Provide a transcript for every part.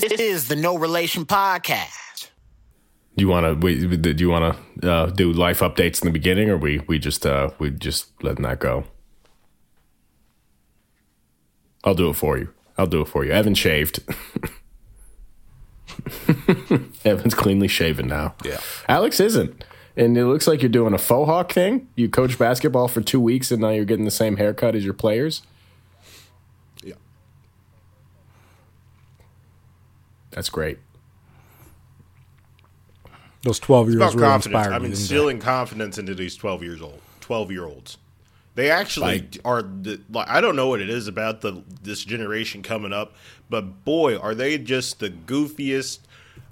This is the No Relation Podcast. Do you want to? Do you want to uh, do life updates in the beginning, or we we just uh, we just letting that go? I'll do it for you. I'll do it for you. Evan shaved. Evan's cleanly shaven now. Yeah. Alex isn't. And it looks like you're doing a faux hawk thing. You coach basketball for two weeks and now you're getting the same haircut as your players. That's great. Those twelve year About olds really confidence. inspired I'm me. instilling confidence into these 12 years old, 12 year olds. They actually Like- are. The, like, I don't know what it is about the this generation coming up, but boy, are they just the goofiest,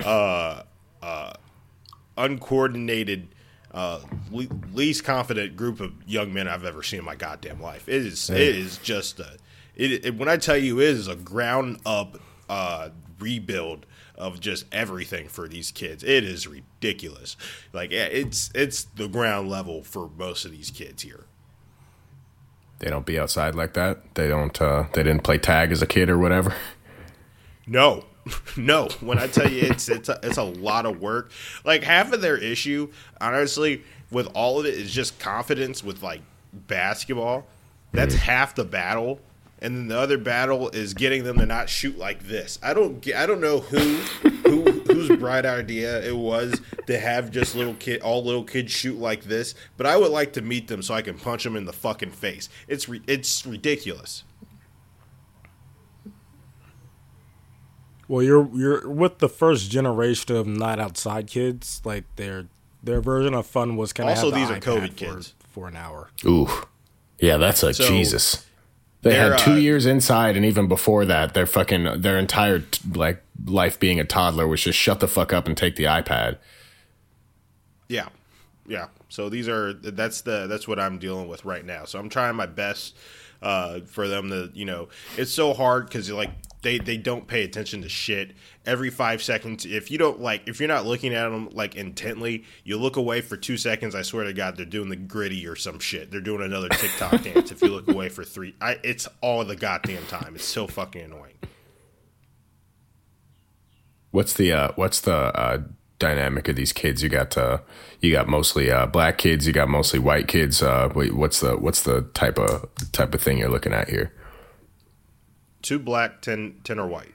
uh, uh, uncoordinated, uh, le- least confident group of young men I've ever seen in my goddamn life. It is. It is just a. It, it when I tell you it is a ground up uh, rebuild of just everything for these kids. It is ridiculous. Like yeah, it's it's the ground level for most of these kids here. They don't be outside like that. They don't uh they didn't play tag as a kid or whatever. No, no. When I tell you it's it's a, it's a lot of work. Like half of their issue, honestly, with all of it is just confidence with like basketball. That's half the battle, and then the other battle is getting them to not shoot like this. I don't get- I don't know who who whose bright idea it was to have just little kid all little kids shoot like this, but I would like to meet them so I can punch them in the fucking face. It's re- it's ridiculous. Well, you're you're with the first generation of not outside kids. Like their their version of fun was kind of Also, have the these are COVID for, kids. for an hour. Ooh. Yeah, that's a So, Jesus. They they're, had two uh, years inside, and even before that, their fucking their entire t- like life being a toddler was just shut the fuck up and take the iPad. Yeah, yeah. So these are that's the that's what I'm dealing with right now. So I'm trying my best uh, for them to you know it's so hard because like they they don't pay attention to shit every five seconds. If you don't like if you're not looking at them like intently, you look away for two seconds. I swear to God, they're doing the gritty or some shit. They're doing another TikTok dance. If you look away for three, I, it's all the goddamn time. It's so fucking annoying. What's the uh, what's the uh, dynamic of these kids? You got uh, you got mostly uh, black kids. You got mostly white kids. Uh, wait, what's the what's the type of type of thing you're looking at here? Two black, ten ten or white.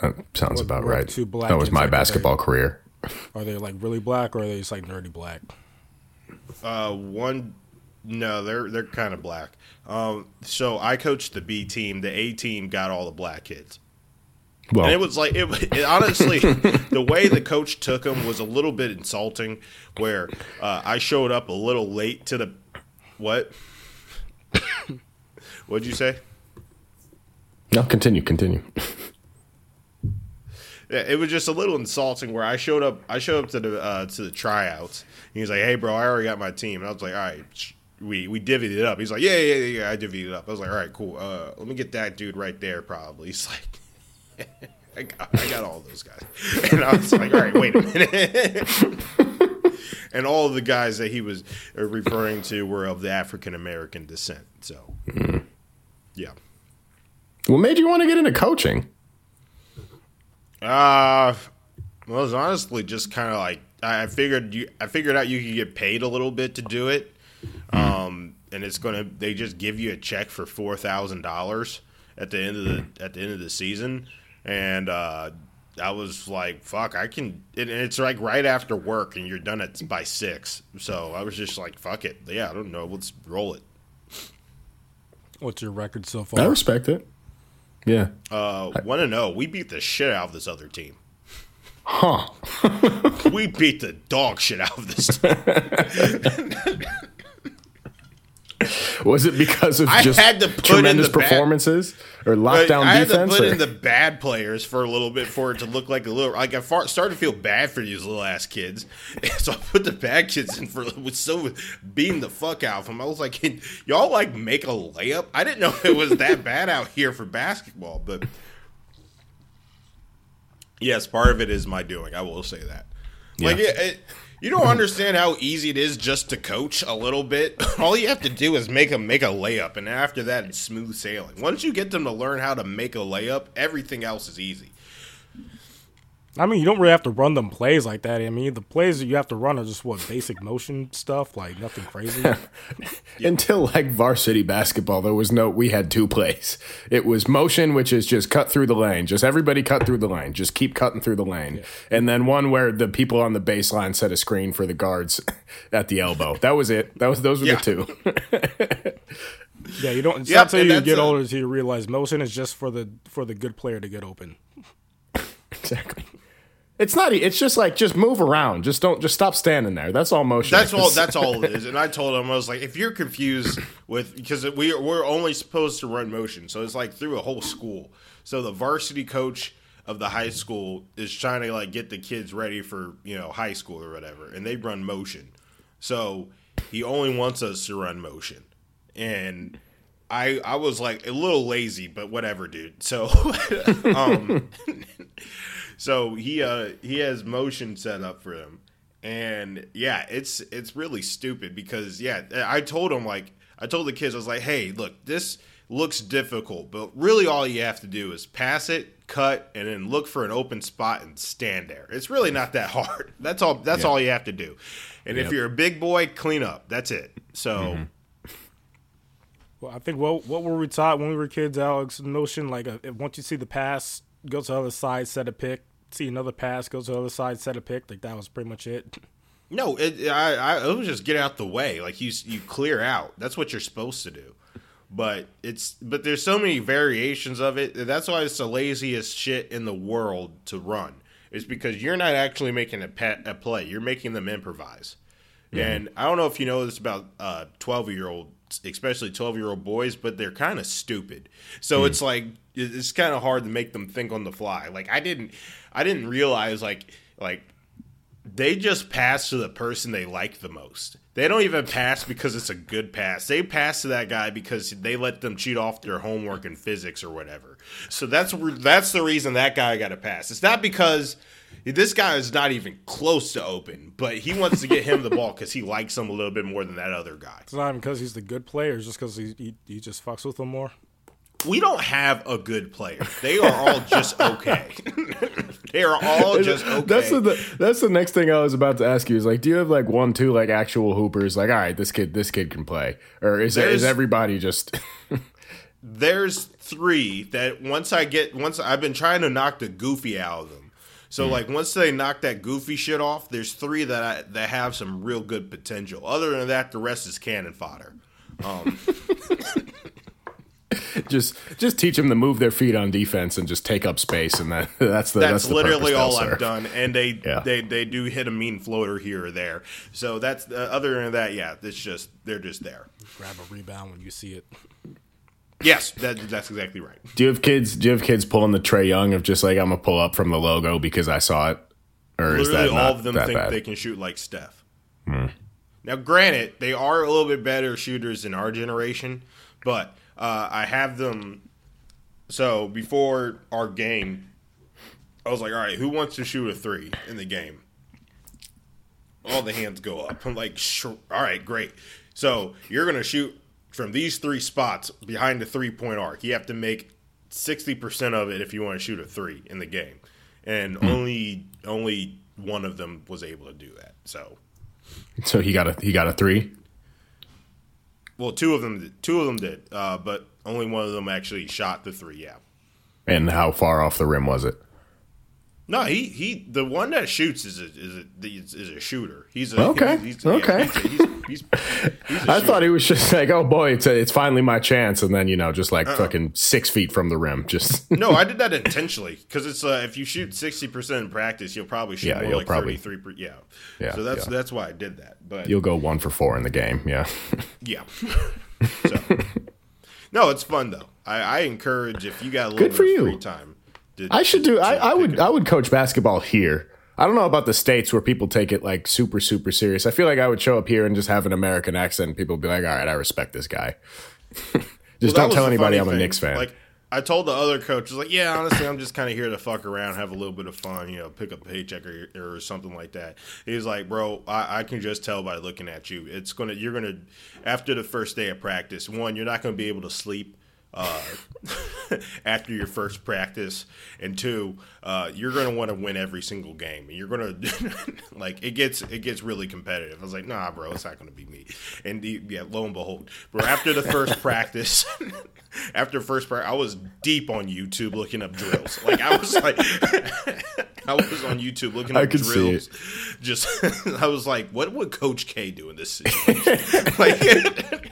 That sounds What- about what right. two black that was my like, are they- basketball career. Are they like really black or are they just like nerdy black? Uh, one, no, they're they're kind of black. Um, so I coached the B team. The A team got all the black kids, Well, and it was like it, it honestly the way the coach took him was a little bit insulting. Where uh, I showed up a little late to the what? What'd you say? no, continue, continue. Yeah, it was just a little insulting where I showed up. I showed up to the uh, to the tryouts. And he was like, "Hey, bro, I already got my team." And I was like, "All right." sh- We we divvied it up. He's like, "Yeah, yeah, yeah, yeah." I divvied it up. I was like, "All right, cool. Uh, let me get that dude right there." Probably. He's like, I, got, "I got all those guys." And I was like, "All right, wait a minute." and all of the guys that he was uh, referring to were of the African American descent. So, yeah. What made you want to get into coaching? Uh well, it's honestly just kind of like I I figured you. I figured out you could get paid a little bit to do it, um, and it's gonna. They just give you a check for four thousand dollars at the end of the at the end of the season, and uh, I was like, "Fuck, I can." And it's like right after work, and you're done at by six. So I was just like, "Fuck it, yeah, I don't know, let's roll it." What's your record so far? I respect it. Yeah. Uh, Want to know? We beat the shit out of this other team. Huh. We beat the dog shit out of this team. Was it because of I just had to put in tremendous the bad- performances or But lockdown I had defense? to put or- in the bad players for a little bit for it to look like a little. Like I started to feel bad for these little ass kids, so I put the bad kids in for with so beating the fuck out of them. I was like, "Can y'all like make a layup? I didn't know it was that bad out here for basketball, but yes, part of it is my doing. I will say that. Like Yeah. it, it, You don't understand how easy it is just to coach a little bit. All you have to do is make them make a layup, and after that, it's smooth sailing. Once you get them to learn how to make a layup, everything else is easy. I mean, you don't really have to run them plays like that. I mean, the plays that you have to run are just what basic motion stuff, like nothing crazy. Until like varsity basketball, there was no. We had two plays. It was motion, which is just cut through the lane. Just everybody cut through the lane. Just keep cutting through the lane. And then one where the people on the baseline set a screen for the guards at the elbow. That was it. That was those were Yeah. the two. yeah, you don't. It's Yep, not until you get a- older until you realize motion is just for the for the good player to get open. exactly. It's not. It's just like just move around. Just don't. Just stop standing there. That's all motion. That's all. That's all it is. And I told him I was like, if you're confused with because we we're only supposed to run motion, so it's like through a whole school. So the varsity coach of the high school is trying to like get the kids ready for you know high school or whatever, and they run motion. So he only wants us to run motion, and I I was like a little lazy, but whatever, dude. So um, so he uh he has motion set up for him. And yeah it's it's really stupid because yeah i told him like i told the kids i was like hey look this looks difficult but really all you have to do is pass it cut and then look for an open spot and stand there. It's really not that hard. That's all that's Yeah. all you have to do. And if you're a big boy clean up. That's it. So Well, I think what what were we taught when we were kids, Alex? The Notion like uh if once you see the pass, go to the other side, set a pick. See another pass, go to the other side, set a pick. Like that was pretty much it. No, it, I, I, it was just get out the way. Like you, you clear out. That's what you're supposed to do. But it's, but there's so many variations of it. That's why it's the laziest shit in the world to run. It's because you're not actually making a, pet, a play. You're making them improvise. And I don't know if you know this about uh, 12 year old, especially 12 year old boys, but they're kind of stupid. So it's like it's kind of hard to make them think on the fly. Like I didn't, I didn't realize like like they just pass to the person they like the most. They don't even pass because it's a good pass. They pass to that guy because they let them cheat off their homework in physics or whatever. So that's that's the reason that guy got a pass. It's not because this guy is not even close to open, but he wants to get him the ball because he likes him a little bit more than that other guy. It's not because he's the good player, it's just because he, he he just fucks with them more. We don't have a good player. They are all just okay. they are all just okay. That's the that's the next thing I was about to ask you. Is like, do you have like one, two like actual hoopers? Like, all right, this kid, this kid can play, or is it, is There's- everybody just? there's three that once I get once I've been trying to knock the goofy out of them. So like once they knock that goofy shit off, there's three that I, that have some real good potential. Other than that, the rest is cannon fodder. Um, just just teach them to move their feet on defense and just take up space, and that that's the that's, that's, the literally all I've done, and they Yeah. they they do hit a mean floater here or there. So that's uh, other than that, yeah, it's just they're just there. Grab a rebound when you see it. Yes, that, that's exactly right. Do you have kids? Do you have kids pulling the Trae Young of just like I'm gonna pull up from the logo because I saw it, or is Literally, that all not of them think bad? Hmm. they can shoot like Steph. Now, granted, they are a little bit better shooters in our generation, but uh, I have them. So before our game, I was like, "All right, who wants to shoot a three in the game?" All the hands go up. I'm like, sure. "All right, great." So you're gonna shoot from these three spots behind the three point arc. You have to make sixty percent of it if you want to shoot a three in the game, and only only one of them was able to do that. So, So he got a he got a three. Well, two of them two of them did, uh, but only one of them actually shot the three. Yeah. And how far off the rim was it? No, he he. The one that shoots is a is a is, a shooter. He's a Okay, He's, okay. He's, a- he's, he's, he's a I thought he was just like, oh boy, it's it's finally my chance, and then you know, just like Uh-uh. fucking six feet from the rim, just No, I did that intentionally because it's uh, if you shoot sixty percent in practice, you'll probably shoot Yeah, more you'll like probably- thirty three. Per, yeah. Yeah, So that's yeah. that's why I did that. But you'll go one for four in the game. Yeah, yeah. so no, it's fun though. I, I encourage if you got a little Good bit for of you. free time. To- I should do. I, I would. it I would coach basketball here. I don't know about the states where people take it like super super serious. I feel like I would show up here and just have an American accent. and People would be like, "All right, I respect this guy." just Well, don't tell anybody I'm a. Knicks fan. Like I told the other coach, I was like, yeah, honestly, I'm just kind of here to fuck around, have a little bit of fun, you know, pick up a paycheck or, or something like that. He's like, bro, I, I can just tell by looking at you. It's gonna, you're gonna, after the first day of practice, one, you're not gonna be able to sleep uh, after your first practice, and two, uh, you're going to want to win every single game. And you're going to like it gets it gets really competitive. I was like, nah, bro, it's not going to be me. And the, yeah, lo and behold, bro, after the first practice. After first practice, I was deep on YouTube looking up drills. Like I was like, I was on YouTube looking up I could see drills. Just I was like, what would Coach K do in this situation? like,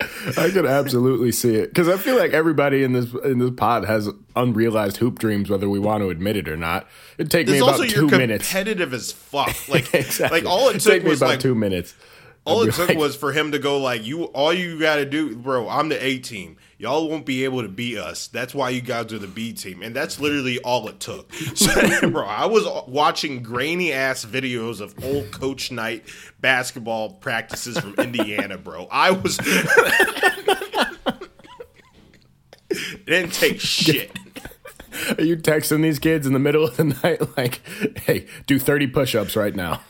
I could absolutely see it because I feel like everybody in this in this pod has unrealized hoop dreams, whether we want to admit it or not. It'd take me about also two minutes. competitive as fuck. Like, exactly. like all it It'd took take me was about like two minutes. all I'd it took like, was for him to go like, you. All you got to do, bro. I'm the A team. Y'all won't be able to beat us. That's why you guys are the B team, and that's literally all it took. So, bro, I was watching grainy ass videos of old Coach Knight basketball practices from Indiana, bro. I was. it didn't take shit. Are you texting these kids in the middle of the night like, "Hey, do 30 push-ups right now."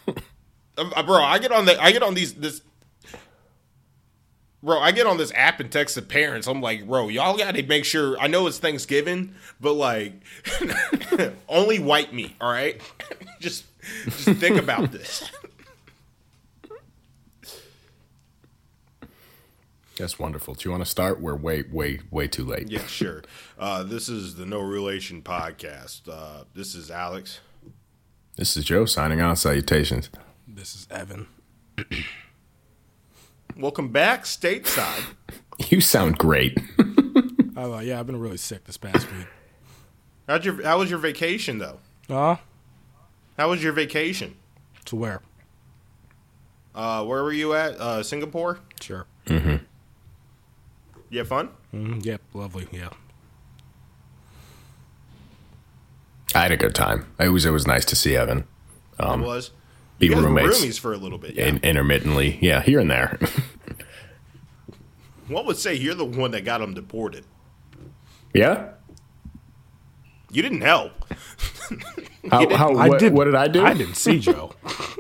Uh, bro, I get on the I get on these this Bro, I get on this app and text the parents. I'm like, bro, y'all got to make sure. I know it's Thanksgiving, but like, only white meat. All right, just just think about this. That's wonderful. Do you want to start? We're way, way, way too late. Yeah, sure. Uh, this is the No Relation podcast. Uh, this is Alex. This is Joe signing out. Salutations. This is Evan. Welcome back, stateside. You sound great. Oh uh, yeah, I've been really sick this past week. How'd your How was your vacation though? Uh, How was your vacation? to where? Uh, where were you at? Uh, Singapore. Sure. You have fun? Mm, yep, lovely. Yeah. I had a good time. It was it was nice to see Evan. it was. Be you guys were roommates. roomies for a little bit. Yeah. In, intermittently, yeah, here and there. One would say you're the one that got him deported. yeah. You didn't help. How, how I what, did. what did I do? I didn't see Joe.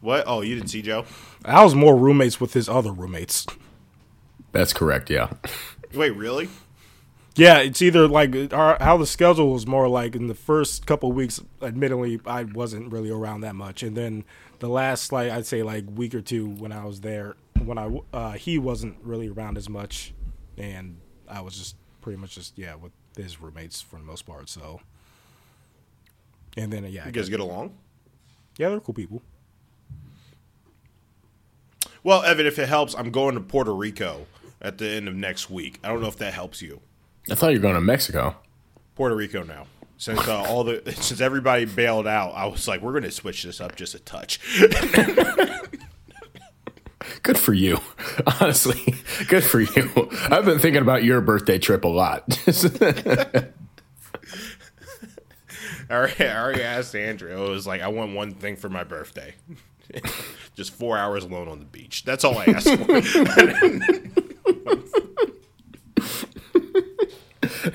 What? Oh, you didn't see Joe? I was more roommates with his other roommates. That's correct. Yeah. Wait, really? Yeah, it's either like our, how the schedule was more like in the first couple of weeks. Admittedly, I wasn't really around that much, and then the last like I'd say like week or two when I was there, when I uh, he wasn't really around as much, and I was just pretty much just yeah with his roommates for the most part. So, and then yeah, You guys get along? yeah, they're cool people. Well, Evan, if it helps, I'm going to Puerto Rico at the end of next week. I don't know if that helps you. I thought you were going to Mexico. Puerto Rico now. Since uh, all the since everybody bailed out, I was like, we're going to switch this up just a touch. Good for you. Honestly, good for you. I've been thinking about your birthday trip a lot. I already, I already asked Andrew. It was like, I want one thing for my birthday. just four hours alone on the beach. That's all I asked for.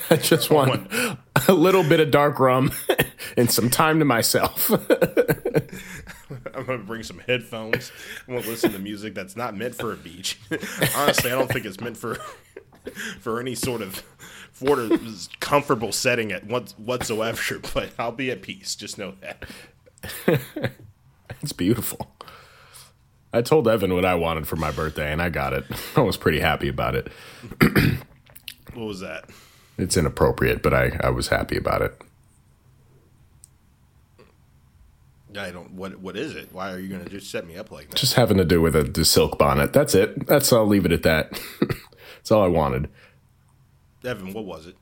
I just want a little bit of dark rum and some time to myself. I'm gonna bring some headphones. I'm gonna listen to music that's not meant for a beach. Honestly, I don't think it's meant for for any sort of for comfortable setting at what whatsoever. But I'll be at peace. Just know that. It's beautiful. I told Evan what I wanted for my birthday, and I got it. I was pretty happy about it. What was that? It's inappropriate, but I, I was happy about it. I don't. What What is it? Why are you gonna just set me up like that? Just having to do with a, the silk bonnet. That's it. That's I'll leave it at that. That's all I wanted. Evan, what was it?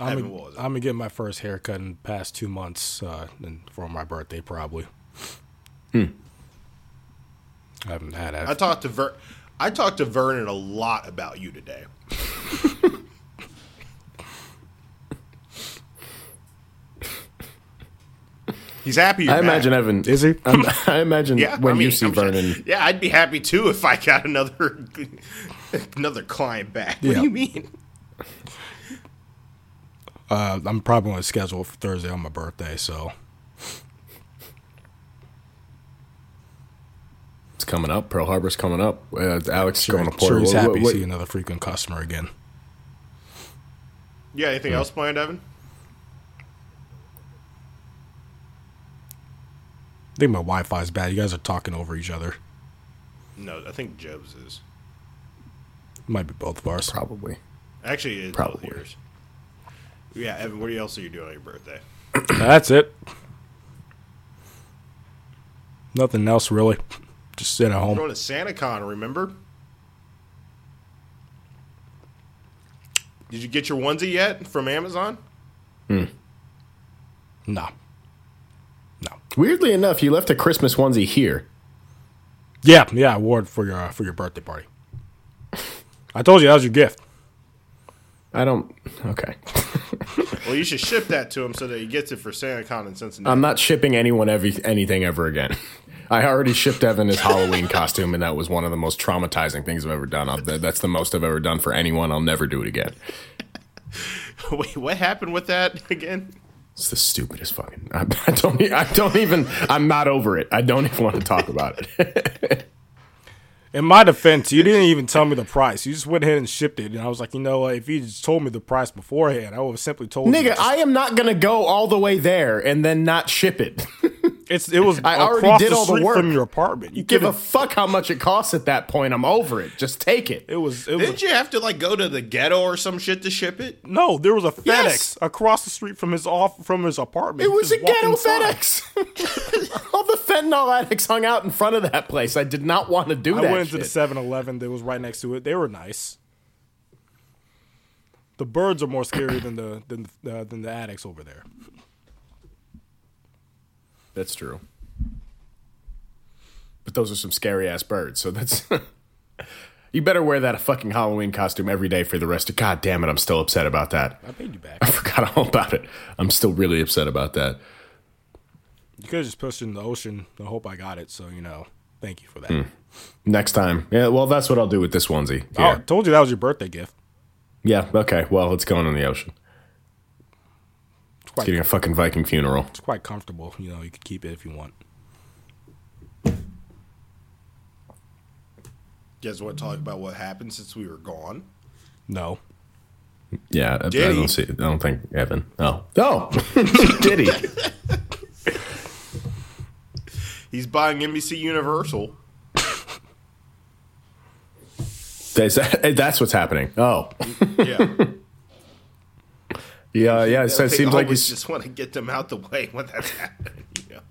I'm Evan, gonna, what was it? I'm gonna get my first haircut in the past two months, uh, and for my birthday probably. I haven't had I that. talked to Ver. I talked to Vernon a lot about you today. He's He's happy. You're I imagine back. Evan Is he? I'm- I imagine Yeah, when I mean, you see I'm sure- Vernon, yeah, I'd be happy too if I got another another client back. What Yeah. do you mean? Uh, I'm probably on a schedule for Thursday on my birthday, so it's coming up. Pearl Harbor's coming up. Uh, Alex is sure, going to sure Porter. he's What- happy what- to see another frequent customer again. Yeah, anything else planned, Evan? I think my Wi-Fi is bad. You guys are talking over each other. No, I think Jeb's is. Might be both of ours. Probably. Actually, it's Probably. both yours. Yeah, Evan, what else are you doing on your birthday? That's it. Nothing else really. Just sit at We're home. going to SantaCon, remember? Did you get your onesie yet from Amazon? Hmm. No. No. Weirdly enough, you left a Christmas onesie here. Yeah, yeah, I wore it for your uh, for your birthday party. I told you that was your gift. I don't. Okay. Well, you should ship that to him so that he gets it for SantaCon in Cincinnati. I'm not shipping anyone every, anything ever again. I already shipped Evan his Halloween costume, and that was one of the most traumatizing things I've ever done. I'll, that's the most I've ever done for anyone. I'll never do it again. Wait, what happened with that again? It's the stupidest fucking. I, I don't. I don't even. I'm not over it. I don't even want to talk about it. In my defense, you didn't even tell me the price. You just went ahead and shipped it, and I was like, you know what? If you just told me the price beforehand, I would have simply told you. Nigga, just- I am not gonna go all the way there and then not ship it. it's it was I already did the all the work. from your apartment. You Give a fuck how much it costs at that point. I'm over it. Just take it. It was it Didn't you have to like go to the ghetto or some shit to ship it? no. There was a FedEx Yes. across the street from his off from his apartment. It was a ghetto inside. FedEx. All the fentanyl addicts hung out in front of that place. I did not want to do I that. I went into the shit. 7-Eleven that was right next to it. They were nice. The birds are more scary than the than uh, than the addicts over there. That's true. But those are some scary ass birds. So that's. you better wear that fucking Halloween costume every day for the rest of. God damn it! I'm still upset about that. I paid you back. I forgot all about it. I'm still really upset about that. You could have just pushed it in the ocean. I hope I got it. So you know, thank you for that. Hmm. Next time, yeah. Well, that's what I'll do with this onesie. Oh, I told you that was your birthday gift. Yeah. Okay. Well, it's going in the ocean. It's quite, Getting a fucking Viking funeral. it's quite comfortable. You know, you could keep it if you want. You guys want to talk about what happened since we were gone? No. Yeah. I, I don't see. I don't think Evan. Oh. Oh. Did he? He's buying NBC Universal. Is that- That's what's happening. Oh. Yeah. Yeah. Yeah. So it seems like he's just want to get them out the way when that's happening. You know,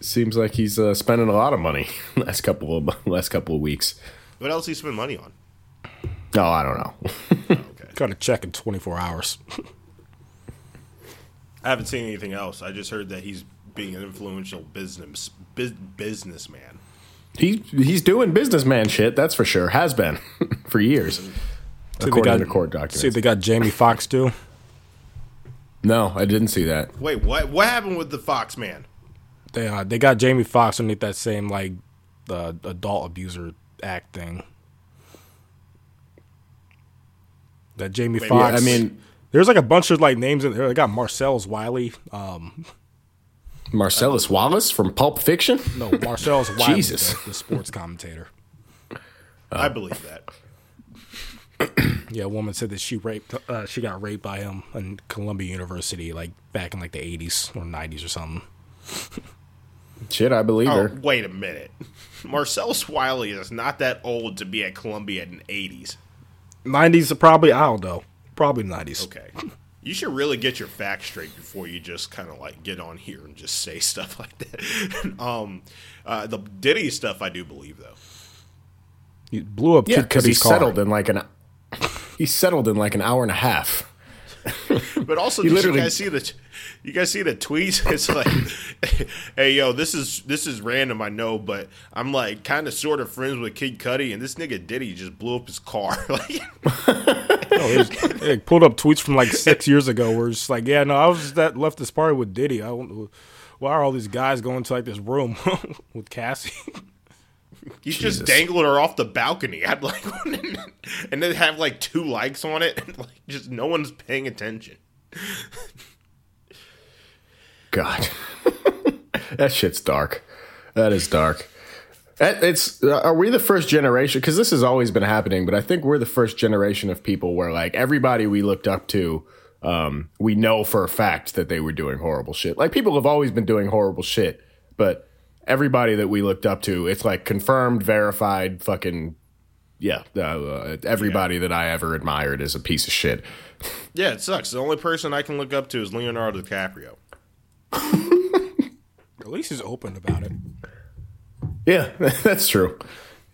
seems like he's uh, spending a lot of money last couple of last couple of weeks. what else he spend money on? No, I don't know. Okay. Got a check in 24 hours. I haven't seen anything else. I just heard that he's being an influential business bus, businessman. he he's doing businessman shit. That's for sure. Has been for years, See, they according got- to court documents. See, they got Jamie Foxx too. no, I didn't see that. Wait, what? What happened with the Fox man? They uh, they got Jamie Foxx underneath that same like the adult abuser act thing. That Jamie Wait, Foxx. I mean, there's like a bunch of like names in there. They got Marcellus Wiley. Um, Marcellus Wallace from Pulp Fiction. no, Marcellus Wiley, Jesus. the, the sports commentator. I believe that. Yeah, a woman said that she raped. Uh, she got raped by him in Columbia University, like back in like the 80s or 90s or something. Shit, I believe Oh, her. wait a minute. Marcellus Wiley is not that old to be at Columbia in the 80s. 90s, are probably I don't know, probably 90s. Okay. You should really get your facts straight before you just kind of like get on here and just say stuff like that. um, uh, the Diddy stuff, I do believe though. He blew up Yeah, Kid because he Cudi's car. settled in like an he settled in like an hour and a half. But also, did you guys see the you guys see the tweets? It's like, hey yo, this is this is random, I know, but I'm like kind of sort of friends with Kid Cudi, and this nigga Diddy just blew up his car. like, was- it pulled up tweets from like six years ago where it's like, yeah, no, I was that left this party with Diddy. I why are all these guys going to like this room with Cassie? He's Jesus. just dangling her off the balcony. I'd like, and then have like two likes on it, and like just no one's paying attention. God, that shit's dark. That is dark. It's uh, are we the first generation? Because this has always been happening, but I think we're the first generation of people where like everybody we looked up to, um, we know for a fact that they were doing horrible shit. Like people have always been doing horrible shit, but everybody that we looked up to, it's like confirmed, verified, fucking yeah. Uh, uh, everybody that I ever admired is a piece of shit. Yeah, it sucks. The only person I can look up to is Leonardo DiCaprio. At least he's open about it. Yeah, that's true.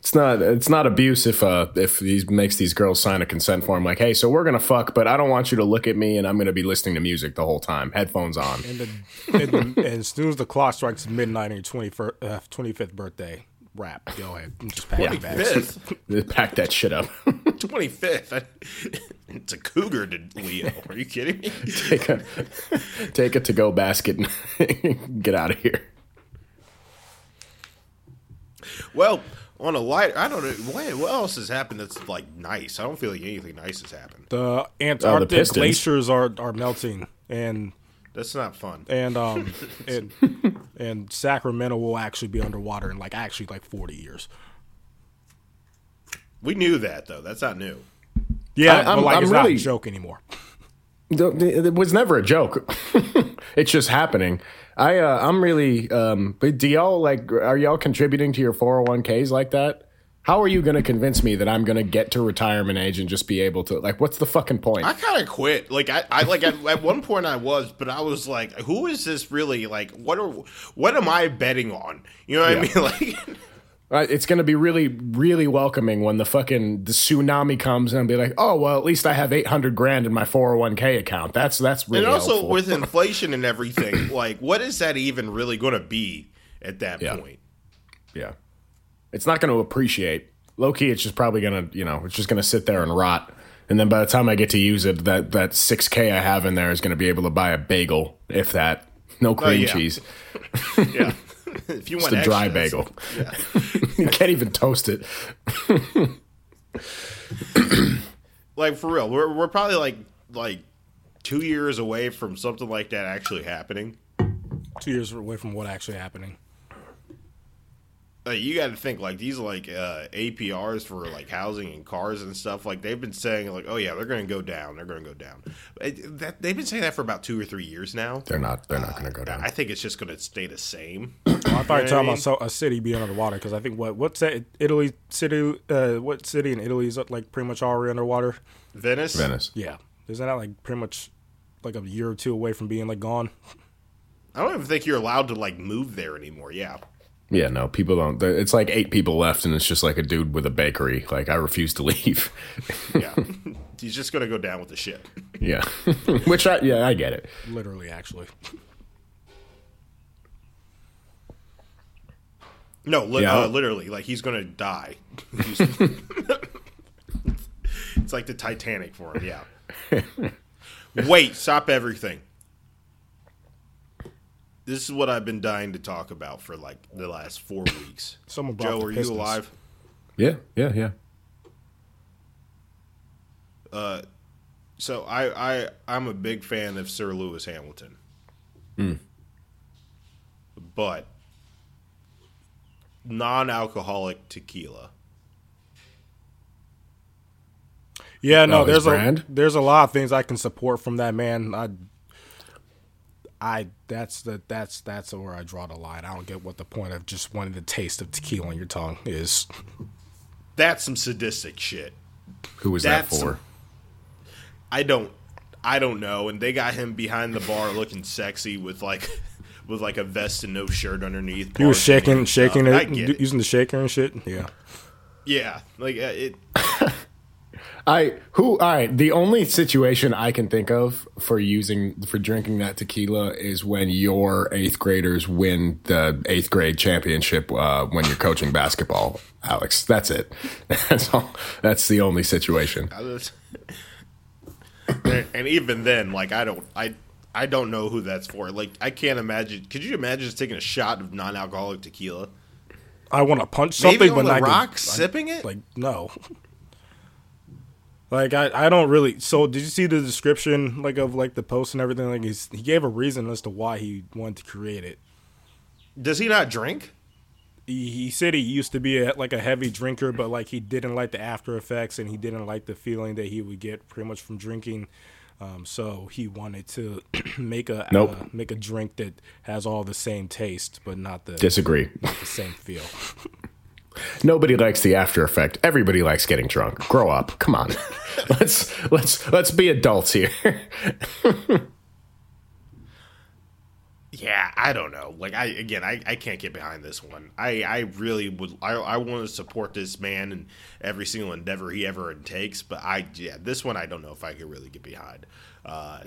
It's not it's not abuse if uh if he makes these girls sign a consent form like, hey, so we're gonna fuck, but I don't want you to look at me and I'm gonna be listening to music the whole time, headphones on. And, the, and, the, and as soon as the clock strikes midnight on your 21st, uh, 25th birthday, rap. Go ahead. and Just pack your bags. Fifth, Pack that shit up. twenty fifth. It's a cougar to Leo. Are you kidding me? take a take a to go basket and get out of here. Well, on a light, I don't know what, what else has happened that's like nice. I don't feel like anything nice has happened. The Antarctic Pistons. glaciers are, are melting, and That's not fun. and um and, and Sacramento will actually be underwater in like actually like 40 years. We knew that though. That's not new. Yeah, I- I'm- but like I'm it's really- not a joke anymore. It was never a joke. it's just happening. I uh, I'm really um but do y'all like are y'all contributing to your 401ks like that? How are you going to convince me that I'm going to get to retirement age and just be able to like what's the fucking point? I kind of quit. Like I, I like at, at one point I was, but I was like, who is this really? Like, what are what am I betting on? You know what I mean? Like, Uh, it's going to be really really welcoming when the fucking the tsunami comes and I'll be like, "Oh, well, at least I have 800 grand in my 401k account." That's that's really and also helpful. with inflation and everything, like, what is that even really going to be at that Yeah. point? Yeah. It's not going to appreciate. Low key, it's just probably going to, you know, it's just going to sit there and rot. And then by the time I get to use it, that, that 6K I have in there is going to be able to buy a bagel, if that. No cream yeah. cheese. Yeah, if you Just want a dry extra, bagel. you can't even toast it. like for real, we're we're probably like like two years away from something like that actually happening. Two years away from what actually happening. Like, you got to think like these like uh, APRs for like housing and cars and stuff. Like they've been saying like, oh yeah, they're going to go down. They're going to go down. It- that, they've been saying that for about two or three years now. They're not, they're not going to go down. I think it's just going to stay the same. Oh, I thought you were know I talking mean? about so, a city being underwater because I think what what's that Italy city? Uh, what city in Italy is like pretty much already underwater? Venice. Venice. Yeah, isn't that like pretty much like a year or two away from being like gone? I don't even think you're allowed to like move there anymore. Yeah. Yeah, no, people don't. It's like eight people left, and it's just like a dude with a bakery. Like, I refuse to leave. Yeah. He's just going to go down with the ship. yeah. Which I, yeah, I get it. Literally, actually. No, li- Yeah. uh, literally, like he's going to die. It's like the Titanic for him. Yeah. Wait, stop everything. This is what I've been dying to talk about for like the last four weeks. Someone Joe, the are you alive? Yeah, yeah, yeah. Uh, So I, I I'm a big fan of Sir Lewis Hamilton. But non-alcoholic tequila. Yeah, no, Oh, there's a brand? there's a lot of things I can support from that man. I, I that's the that's that's where I draw the line. I don't get what the point of just wanting the taste of tequila on your tongue is. That's some sadistic shit. Who was that That's- for? I don't I don't know. And they got him behind the bar looking sexy with like with like a vest and no shirt underneath. He was shaking, shaking it, get it. using the shaker and shit. Yeah, Yeah, like uh, it. I who all right. The only situation I can think of for using for drinking that tequila is when your eighth graders win the eighth grade championship uh, when you're coaching basketball. Alex, that's it. That's all. That's the only situation. And, and even then, like I don't, I, I don't know who that's for. Like, I can't imagine. Could you imagine just taking a shot of non-alcoholic tequila? I want to punch something Maybe something, on but the not get- rock, I- sipping it. Like no. Like I, I don't really. So did you see the description like of like the post and everything? Like he's, he gave a reason as to why he wanted to create it. Does he not drink? He, he said he used to be a, like a heavy drinker, but like he didn't like the after effects and he didn't like the feeling that he would get pretty much from drinking. Um, so he wanted to make a Nope. uh, make a drink that has all the same taste, but not the, Disagree. the same feel. Nobody likes the after effect. Everybody likes getting drunk. Grow up. Come on. let's let's let's be adults here. Yeah, I don't know. Like I again, I, I can't get behind this one. I, I really would. I I want to support this man in every single endeavor he ever takes. But I yeah, this one I don't know if I could really get behind. Uh,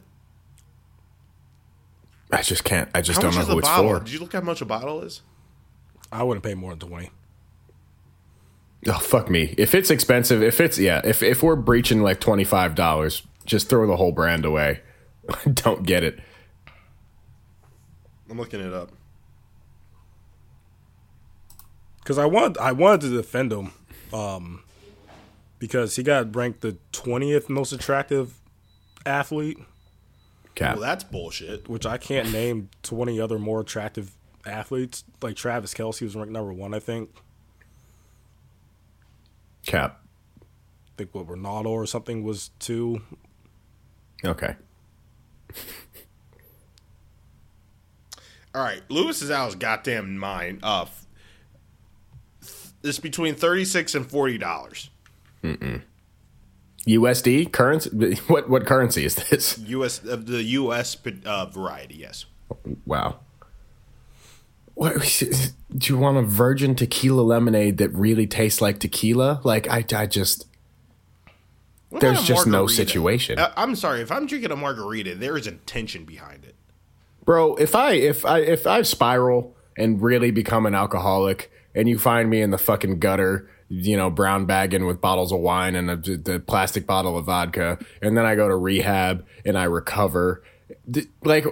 I just can't. I just how don't know is who it's bottle? for. Did you look how much a bottle is? I wouldn't pay more than twenty. Oh fuck me. If it's expensive, if it's yeah, if if we're breaching like twenty five dollars, just throw the whole brand away. don't get it. I'm looking it up. because I want I wanted to defend him, um, because he got ranked the twentieth most attractive athlete, Cap. Well, that's bullshit. which I can't name twenty other more attractive athletes. Like Travis Kelce was ranked number one, I think. Cap. I think what Ronaldo or something was two. Okay. All right, Lewis is out of his goddamn mind. Uh, f- it's between thirty six and forty dollars. USD currency. What what currency is this? U.S. of the U.S. uh, variety. Yes. Wow. What, do you want a virgin tequila lemonade that really tastes like tequila? Like I, I just What There's just no situation. Uh, I'm sorry if I'm drinking a margarita, there is intention behind it. bro if i if i if i spiral and really become an alcoholic and you find me in the fucking gutter you know brown bagging with bottles of wine and a, the plastic bottle of vodka and then i go to rehab and i recover like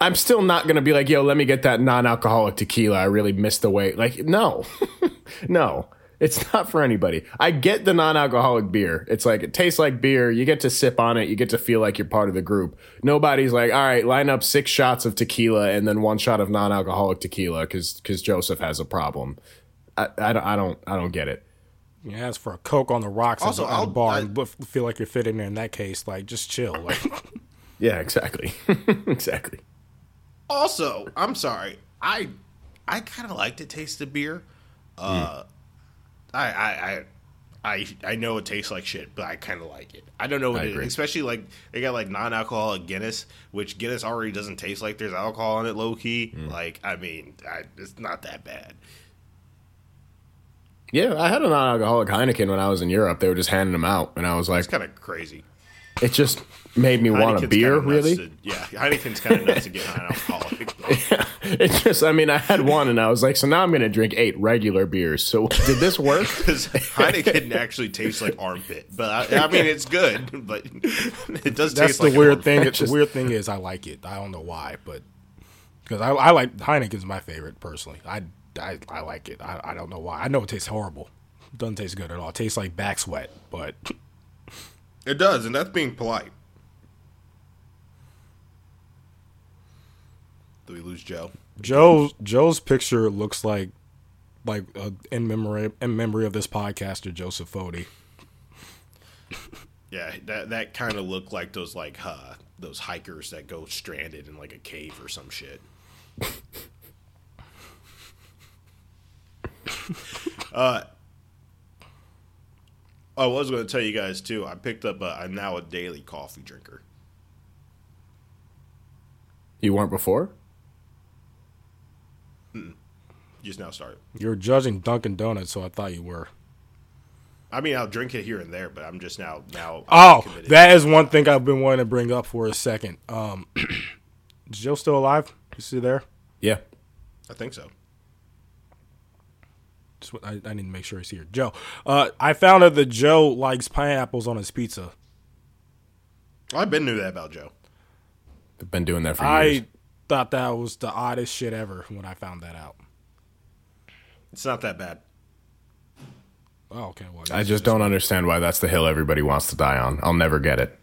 i'm still not gonna be like yo let me get that non-alcoholic tequila i really missed the weight like no no it's not for anybody. I get the non-alcoholic beer. It's like it tastes like beer. You get to sip on it. You get to feel like you're part of the group. Nobody's like, all right, line up six shots of tequila and then one shot of non-alcoholic tequila because because Joseph has a problem. I, I don't I don't I don't get it. Yeah, ask for a Coke on the rocks Also, at, the- at I'll- bar I- and feel like you're fitting there in that case. Like, just chill. Like, Yeah, exactly, exactly. Also, I'm sorry. I I kind of like the taste of beer. Uh, I, I I I I know it tastes like shit, but I kind of like it. I don't know what I it is, agree. especially like they got like non-alcoholic Guinness, which Guinness already doesn't taste like there's alcohol in it, low key. Like, I mean, I, it's not that bad. Yeah, I had a non-alcoholic Heineken when I was in Europe. They were just handing them out, and I was like, It's kind of crazy. It just made me want a beer. kinda Really? to- yeah, Heineken's kind of nuts to get non-alcoholic. but- it just. I mean, I had one, and I was like, so now I'm gonna drink eight regular beers. So did this work? Because Heineken actually tastes like armpit, but I, I mean it's good, but it does taste. that's taste the like weird armpit. thing. Just- the weird thing is, I like it. I don't know why, but because I, I like Heineken's my favorite personally. I, I, I like it. I, I don't know why. I know it tastes horrible. It doesn't taste good at all. It tastes like back sweat, but It does, and that's being polite. Do we lose Joe? Joe's Joe's picture looks like like uh, in memory in memory of this podcaster Joseph Fody. Yeah, that that kind of looked like those like uh, those hikers that go stranded in like a cave or some shit. uh, I was going to tell you guys too. I picked up. A, I'm now a daily coffee drinker. You weren't before. Just now started. You're judging Dunkin' Donuts, so I thought you were. I mean, I'll drink it here and there, but I'm just now now. Oh, that is one thing I've been wanting to bring up for a second. Um, is Joe still alive? You see there? Yeah. I think so. Just, I, I need to make sure he's here. Joe, uh, I found out that Joe likes pineapples on his pizza. I've been knew that about Joe. They've been doing that for years. I thought that was the oddest shit ever when I found that out. It's not that bad. Oh, okay. Well, I just don't understand why that's the hill everybody wants to die on. I'll never get it.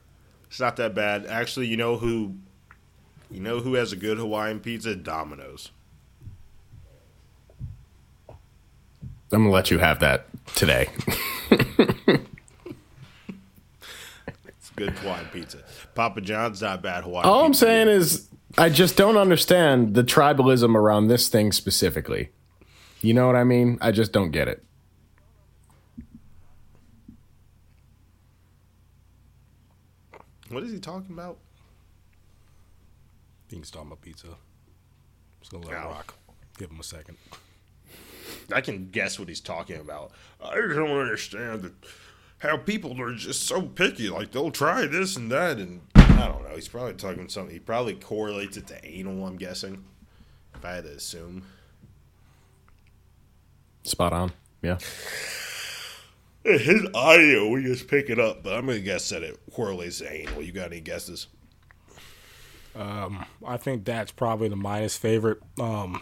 It's not that bad. Actually, you know who you know who has a good Hawaiian pizza? Domino's. I'm gonna let you have that today. It's good Hawaiian pizza. Papa John's not bad Hawaiian All I'm saying is, I just don't understand the tribalism around this thing specifically. You know what I mean? I just don't get it. What is he talking about? He's talking about pizza. Just gonna let it rock. Give him a second. I can guess what he's talking about. I don't understand that how people are just so picky. Like they'll try this and that, and I don't know. He's probably talking about something. He probably correlates it to anal. I'm guessing. If I had to assume, Spot on. Yeah. his audio we just pick it up, but I'm gonna guess that it correlates to anal. You got any guesses? Um, I think that's probably the minus favorite. Um,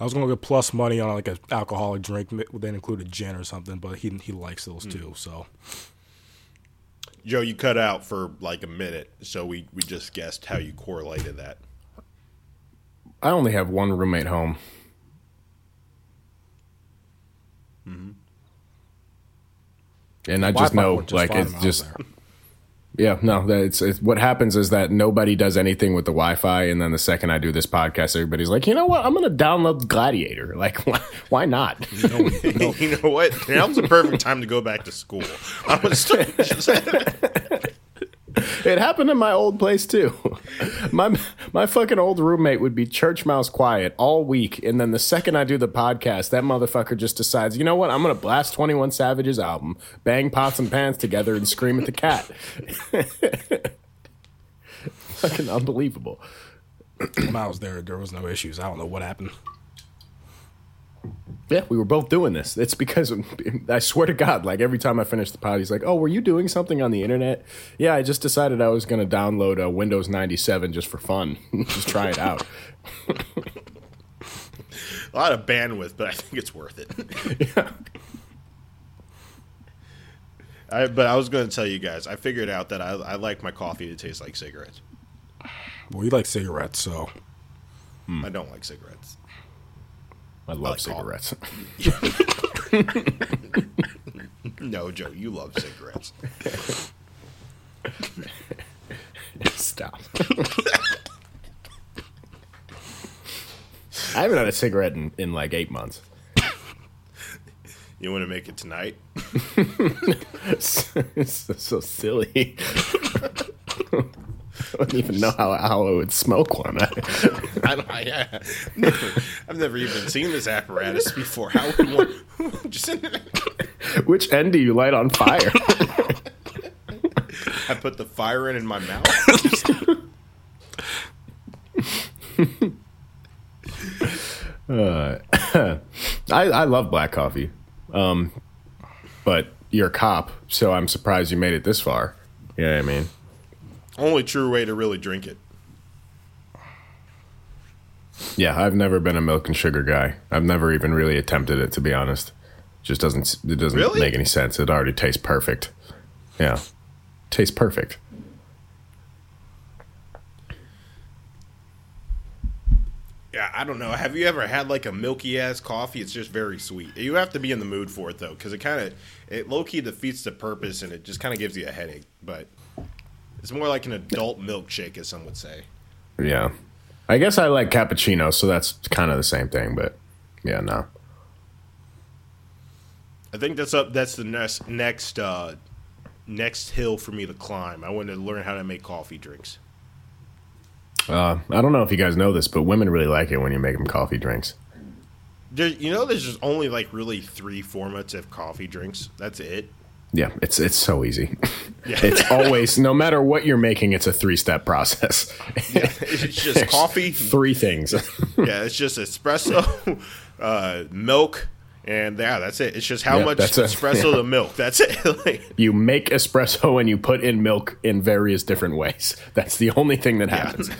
I was gonna get plus money on like an alcoholic drink mi- that included gin or something, but he he likes those too. Hmm. So Joe, you cut out for like a minute, so we we just guessed how you correlated that. I only have one roommate home. Mm-hmm. And I just know, just like, it's when I was just, there. Yeah, no, that it's, it's what happens is that nobody does anything with the Wi Fi. And then the second I do this podcast, everybody's like, you know what? I'm going to download Gladiator. Like, why, why not? you know what? Now's the perfect time to go back to school. I was It happened in my old place too. My my fucking old roommate would be church mouse quiet all week, and then the second I do the podcast, that motherfucker just decides, you know what? I'm gonna blast Twenty One Savage's album, bang pots and pans together, and scream at the cat. fucking unbelievable. when I was there, there was no issues. I don't know what happened. Yeah, we were both doing this. It's because I swear to God, like every time I finish the pod, he's like, "Oh, were you doing something on the internet?" Yeah, I just decided I was going to download a Windows 97 just for fun, just try it out. a lot of bandwidth, but I think it's worth it. yeah. I, but I was going to tell you guys, I figured out that I, I like my coffee to taste like cigarettes. Well, you like cigarettes, so hmm. I don't like cigarettes. I love like cigarettes. No, Joe, you love cigarettes. Stop. I haven't had a cigarette in, in like eight months. You want to make it tonight? it's so, so silly. I don't even know how, how I would smoke one. I I, yeah. I've never even seen this apparatus before. How would one just Which end do you light on fire? I put the fire in in my mouth? I, I love black coffee, um, but you're a cop, so I'm surprised you made it this far. You know what I mean? Only true way to really drink it. Yeah, I've never been a milk and sugar guy. I've never even really attempted it, to be honest. Just doesn't it doesn't Really? make any sense. It already tastes perfect. Yeah, tastes perfect. Yeah, I don't know. Have you ever had like a milky ass coffee? It's just very sweet. You have to be in the mood for it though, because it kind of it low key defeats the purpose, and it just kind of gives you a headache. But it's more like an adult milkshake, as some would say. Yeah, I guess I like cappuccino, so that's kind of the same thing. But yeah, no. I think that's up. That's the next next uh, next hill for me to climb. I want to learn how to make coffee drinks. Uh, I don't know if you guys know this, but women really like it when you make them coffee drinks. There, you know, there's just only like really three formats of coffee drinks. That's it. Yeah, it's it's so easy. it's always no matter what you're making, it's a three step process. It's just coffee. Three things. Yeah, it's just espresso, uh, milk, and yeah, that's it. It's just how Yeah, much that's it. espresso the milk. That's it. Like, You make espresso and you put in milk in various different ways. That's the only thing that happens.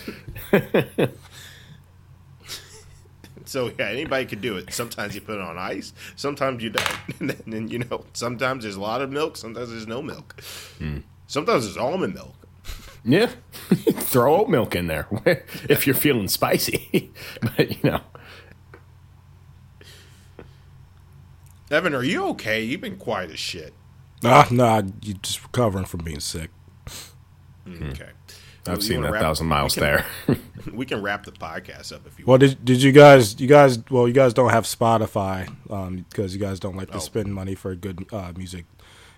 So yeah, anybody could do it. Sometimes you put it on ice. Sometimes you don't. And then you know, sometimes there's a lot of milk. Sometimes there's no milk. Hmm. Sometimes there's almond milk. Yeah. Throw oat milk in there if you're feeling spicy. but, you know, Evan, are you okay? You've been quiet as shit. Ah, no, nah, you're just recovering from being sick. Okay. I've seen wanna that wrap- thousand miles we can- there. We can wrap the podcast up if you Well, want. did did you guys? You guys? Well, you guys don't have Spotify um, because you guys don't like to Oh. spend money for a good uh, music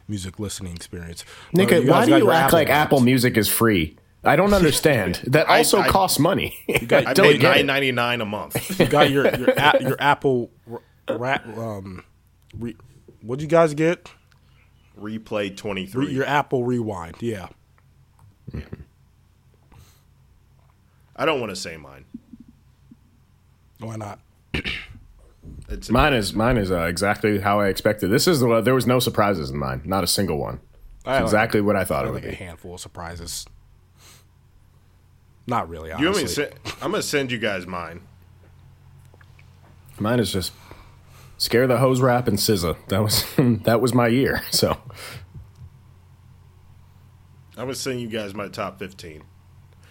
music listening experience. Nick, Well, why do you your act like Apple Apple Music. Music is free? I don't understand. That also I- costs money. You got- I I don't paid get ninety nine a month. You got your your, a, your Apple ra- um, re, what'd you guys get? Replay twenty three. Re, your Apple Rewind, yeah. I don't want to say mine. Why not? It's Mine is mine is uh, exactly how I expected. This is the there was no surprises in mine, not a single one. It's like- exactly what I thought I it would like a handful of surprises. Not really. You want me Honestly. to send, I'm gonna send you guys mine. Mine is just scare the hose wrap and SZA. That was that was my year. So I'm gonna send you guys my top 15.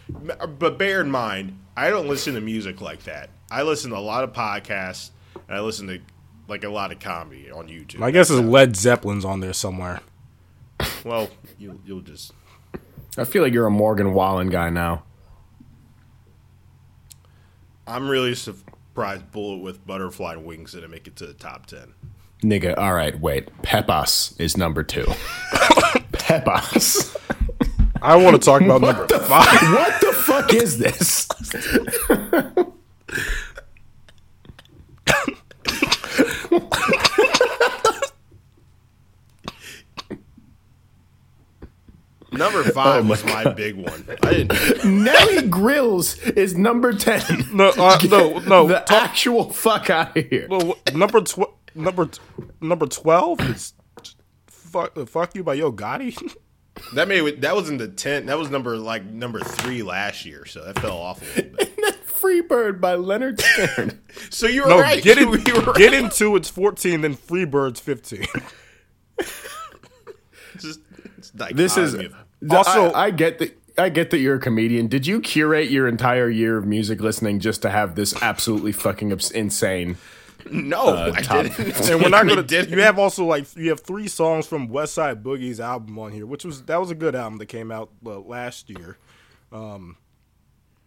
M- But bear in mind, I don't listen to music like that. I listen to a lot of podcasts and I listen to like a lot of comedy on YouTube. My guess is Led Zeppelin's on there somewhere. well, you, you'll just I feel like you're a Morgan Wallen guy now. I'm really surprised Bullet with Butterfly Wings didn't make it to the top 10. Nigga, all right, wait. Pepas is number two. Pepas. I want to talk about number five. what the fuck is this? Number five Oh my was my big one. I didn't. Nelly Grillz is number ten. No, uh, no, no. the actual fuck out of here. Well, number tw- number t- number twelve is fuck, fuck you by Yo Gotti. That made it- that was in the ten. That was number like number three last year, so that fell off a little bit. Freebird by Lynyrd Skynyrd. So you were no, right. get in, You were right. into it's fourteen, then Freebird's fifteen. Just, it's this is dichotomy also. Also- I, I get that. I get that you're a comedian. Did you curate your entire year of music listening just to have this absolutely fucking abs- insane? No. I top didn't. and we're not gonna. You have also like you have three songs from Westside Boogie's album on here, which was that was a good album that came out uh, last year. Um,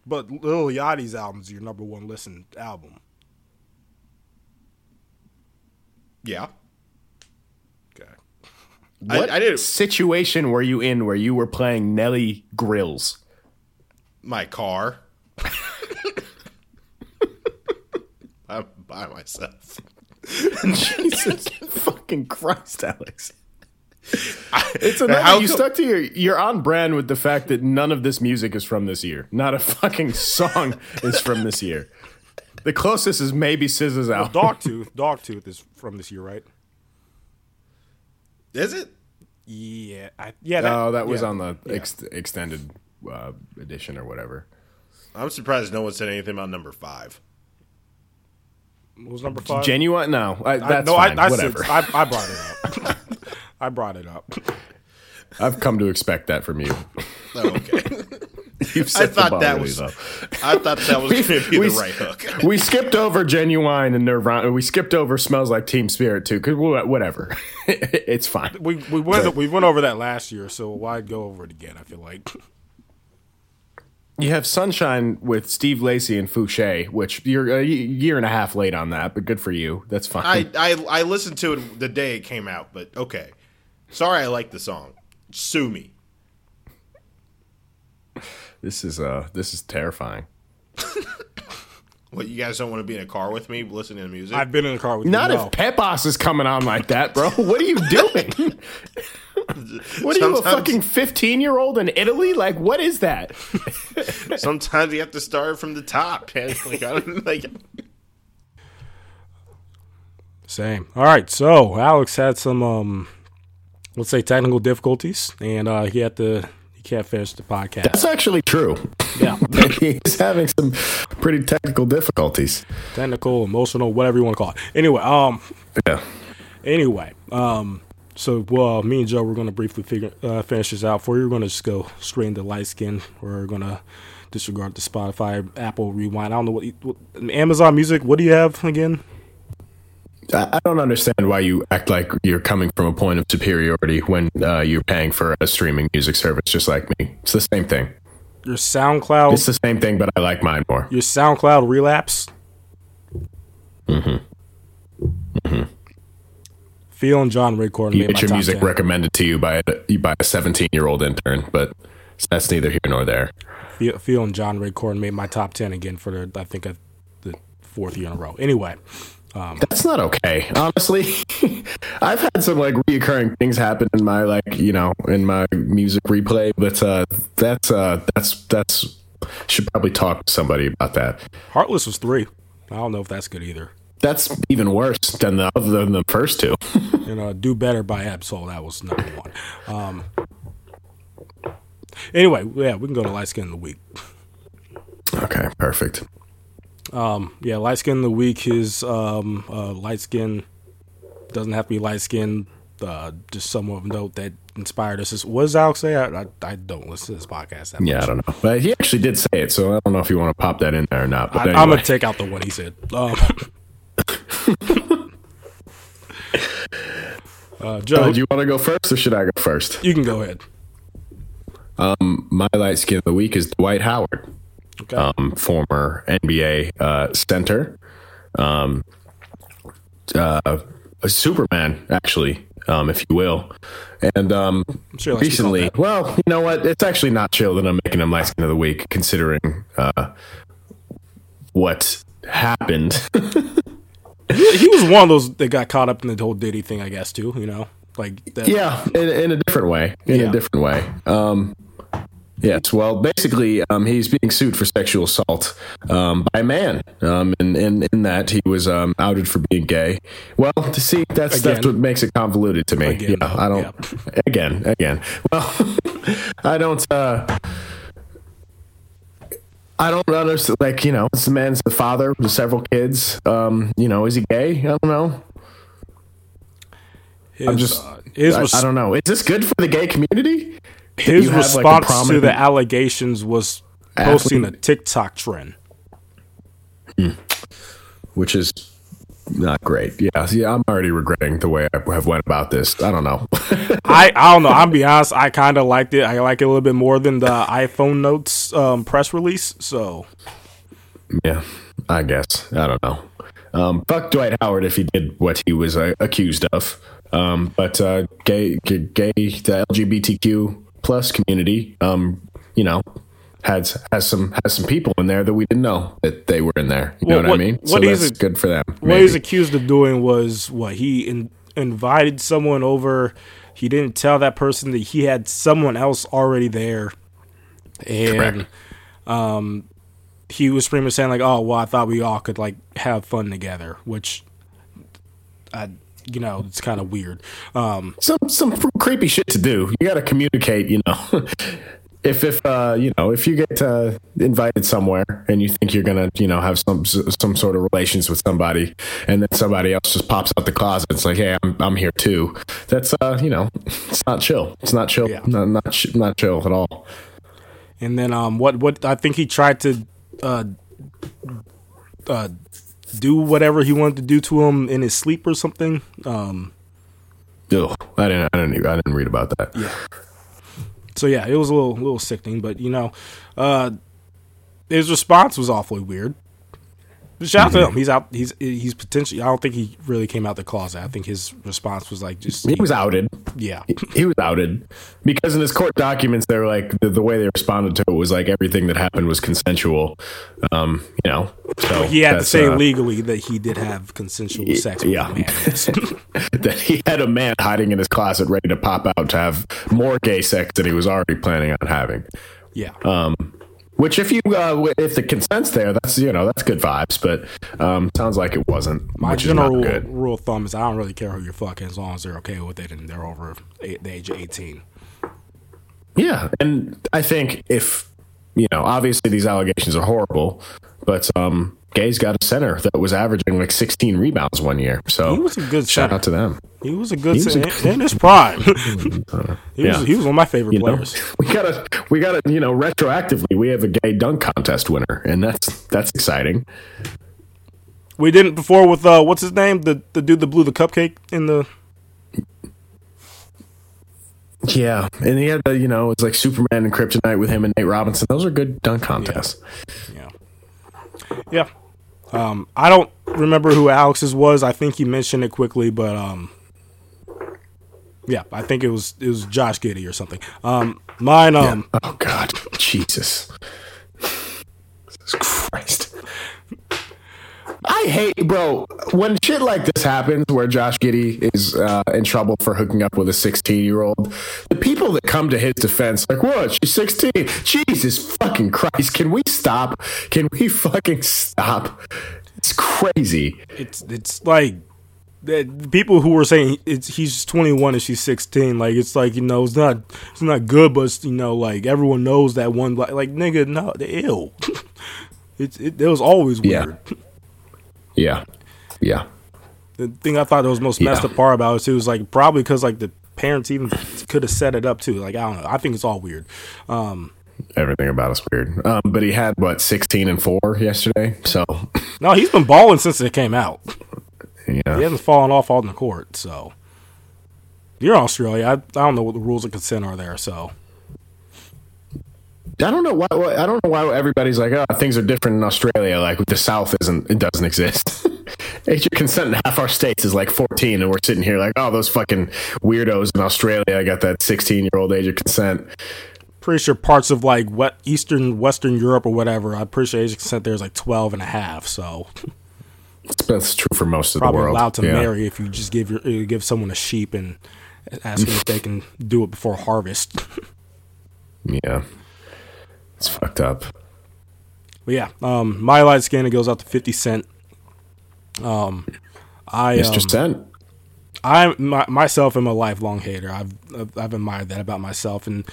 but Lil Yachty's album is your number one listen album. Yeah. Okay. I- What I didn't- situation were you in where you were playing Nelly Grillz? My car. I'm by myself. Jesus fucking Christ, Alex. It's another. How you stuck to your. You're on brand with the fact that none of this music is from this year. Not a fucking song is from this year. The closest is maybe Scissor's Out. SZA's album. Dogtooth, Dogtooth is from this year, right? Is it? Yeah, I, yeah. Oh, that was yeah. on the ex- extended uh, edition or whatever. I'm surprised no one said anything about number five. What was number five. Genuine? No, I, I, that's no, fine. I, I, whatever. said, I, I brought it up. I brought it up. I've come to expect that from you. Oh, okay. You've I set the thought bar that was. low. I thought that was going to be We- the right hook. We skipped over Genuine and Nirvana. We skipped over Smells Like Teen Spirit too. Cause whatever, it's fine. We we went we went over that last year, so why go over it again? I feel like. You have Sunshine with Steve Lacy and Fousheé, which you're a year and a half late on that, but good for you. That's fine. I, I I listened to it the day it came out, but okay. Sorry, I like the song. Sue me. this is uh, this is terrifying. What you guys don't want to be in a car with me listening to music? I've been in a car with Not you. if no. Pepas is coming on like that, bro. What are you doing? what are you, a fucking fifteen year old in Italy? Like, what is that? Sometimes you have to start from the top. man. Like I don't like. Same. All right. So Alex had some, um, let's say, technical difficulties, and uh, he had to he can't finish the podcast. That's actually true. yeah, He's having some pretty technical difficulties. technical, emotional, whatever you want to call it. Anyway, um, Yeah. anyway, um, so well, me and Joe we're gonna briefly figure uh, finish this out for you. We're gonna just go straight into light skin. We're gonna disregard the Spotify, Apple Rewind. I don't know what, you, what Amazon Music. What do you have again? I I don't understand why you act like you're coming from a point of superiority when uh, you're paying for a streaming music service just like me. It's the same thing. Your SoundCloud. It's the same thing, but I like mine more. your SoundCloud relapse. Mm-hmm. Phil and John Raycorn You made my get your music 10. recommended to you by a, by a 17 year old intern, but that's neither here nor there. Phil, Phil and John Raycorn made my top ten again for the I think uh, the fourth year in a row. Anyway, That's not okay, honestly. I've had some like reoccurring things happen in my like you know in my music replay, but uh, that's uh, that's that's should probably talk to somebody about that. Heartless was three. I don't know if that's good either. That's even worse than the other than the first two. You know, do better by Absol. That was number one. Um, anyway, yeah, we can go to light skin of the week. okay, perfect. Um, Yeah, light skin of the week is um, uh, light skin. Doesn't have to be light skin. Uh, just someone of note that inspired us. Is, what does Alex say? I, I, I don't listen to this podcast that Yeah, I don't know, but he actually did say it, so I don't know if you want to pop that in there or not. But I, anyway. I'm gonna take out the one he said. Um, uh, Joe, Oh, do you want to go first, or should I go first? you can go ahead. My light skin of the week is Dwight Howard. Okay. um, former NBA uh, center, um, uh, a Superman, actually, um, if you will. And um, sure he likes to be recently, well, you know what? It's actually not chill that I'm making him light skin of the week, considering uh, what happened. he was one of those that got caught up in the whole Diddy thing, I guess, too. You know, like that, yeah, in, in a different way. In Yeah. a different way. Um, yes. Well, basically, um, he's being sued for sexual assault um, by a man. Um, and in, in that, he was um, outed for being gay. Well, to see, that's that's what makes it convoluted to me. Again, yeah, I don't. yeah. Again, again. Well, I don't. Uh, I don't understand. Like, you know, this man's the father of several kids. Um, you know, is he gay? I don't know. his, I'm just. uh, his, I, res- I don't know. Is this good for the gay community? his have, like, response to the allegations was posting athlete? a TikTok trend. which is not great. Yeah, see, I'm already regretting the way I have went about this. I don't know. I I don't know. I'm be honest. I kind of liked it. I like it a little bit more than the iPhone notes um, press release. So yeah, I guess I don't know. Um, fuck Dwight Howard if he did what he was uh, accused of. Um, but uh, gay, gay, gay, the LGBTQ plus community, um, you know, has has some has some people in there that we didn't know that they were in there. You know Well, what, what- I mean? what so is that's good for them. what maybe. he's accused of doing was what he in, invited someone over. He didn't tell that person that he had someone else already there, and Correct. um, he was pretty much saying like, "Oh, well, I thought we all could like have fun together," which, I, you know, it's kind of weird. Um, some some creepy shit to do. You got to communicate, you know. if if uh, you know if you get uh, invited somewhere and you think you're gonna you know have some some sort of relations with somebody, and then somebody else just pops out the closet, it's like, hey, I'm I'm here too. That's uh, you know, it's not chill. It's not chill. Yeah. Not not, not chill at all. And then um, what what I think he tried to uh, uh, do whatever he wanted to do to him in his sleep or something. Um, Ugh, I didn't I didn't I didn't read about that. yeah. So yeah, it was a little little sickening, but you know, uh, his response was awfully weird. But shout out to him. He's out. He's he's potentially. I don't think he really came out the closet. I think his response was like just He was outed. yeah. he was outed because in his court documents they're like the, the way they responded to it was like everything that happened was consensual um you know so He had to say uh, legally that he did have consensual sex with yeah. man. that he had a man hiding in his closet ready to pop out to have more gay sex than he was already planning on having yeah. Which, if you uh, if the consent's there, that's you know that's good vibes. But um, sounds like it wasn't. My which is not general good. rule of thumb is I don't really care who you're fucking as long as they're okay with it and they're over eight, the age of 18. Yeah, and I think if you know, obviously these allegations are horrible, but um, Gay's got a center that was averaging like 16 rebounds one year. So He was a good shout center. out to them. He was a good center a- in, his prime. he, Yeah. was, he was one of my favorite You know, players. we gotta we gotta you know retroactively we have a gay dunk contest winner, and that's that's exciting. We didn't before with uh, what's his name, the the dude that blew the cupcake in the. Yeah, and he had the you know it's like Superman and Kryptonite with him and Nate Robinson. Those are good dunk contests. Yeah, yeah. Um, I don't remember who Alex's was. I think he mentioned it quickly, but um, yeah, I think it was it was Josh Giddey or something. Um, mine um. Oh God, Jesus, Jesus Christ! I hate, bro, when shit like this happens, where Josh Giddey is uh, in trouble for hooking up with a 16 year old. The people that come to his defense, like, what? She's 16. Jesus fucking Christ! Can we stop? Can we fucking stop? It's crazy. it's it's like the people who were saying it's he's 21 and she's 16 like it's like you know it's not it's not good but it's, you know like everyone knows that one like, like nigga no ill it's it, it was always weird Yeah, yeah. Yeah. The thing I thought that was most messed Yeah. up part about it too was like probably because like the parents even could have set it up too like I don't know I think it's all weird um Everything about us weird. Um, but he had what 16 and four yesterday. So no he's been balling since it came out yeah. he hasn't fallen off on the court so you're in Australia I, I don't know what the rules of consent are there so I don't know why. I don't know why everybody's like, oh, things are different in Australia. Like the South isn't. It doesn't exist. Age of consent in half our states is like 14, and we're sitting here like, oh, those fucking weirdos in Australia. I got that 16 year old age of consent. pretty sure parts of like what Eastern Western Europe or whatever, I'm pretty sure age of consent there is like 12 and a half. So That's true for most of probably the world. allowed to Yeah. marry if you just give your uh, give someone a sheep and ask them if they can do it before harvest. Yeah, it's fucked up. but yeah, um, my light scan it goes out to 50 cent. Um, I Mr. um, Cent. I my, myself am a lifelong hater. I've, I've I've admired that about myself, and